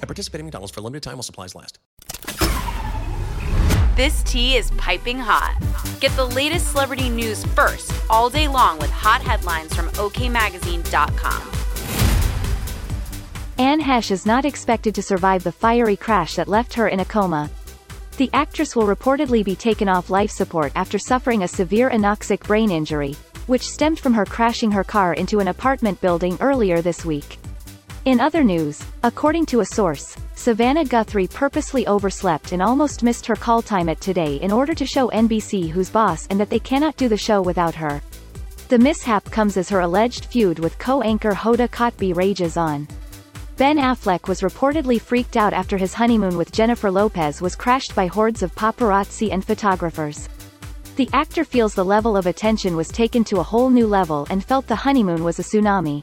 At participating in McDonald's for a limited time while supplies last. This tea is piping hot. Get the latest celebrity news first all day long with hot headlines from OKMagazine.com. Anne Heche is not expected to survive the fiery crash that left her in a coma. The actress will reportedly be taken off life support after suffering a severe anoxic brain injury, which stemmed from her crashing her car into an apartment building earlier this week. In other news, according to a source, Savannah Guthrie purposely overslept and almost missed her call time at Today in order to show NBC who's boss and that they cannot do the show without her. The mishap comes as her alleged feud with co-anchor Hoda Kotb rages on. Ben Affleck was reportedly freaked out after his honeymoon with Jennifer Lopez was crashed by hordes of paparazzi and photographers. The actor feels the level of attention was taken to a whole new level and felt the honeymoon was a tsunami.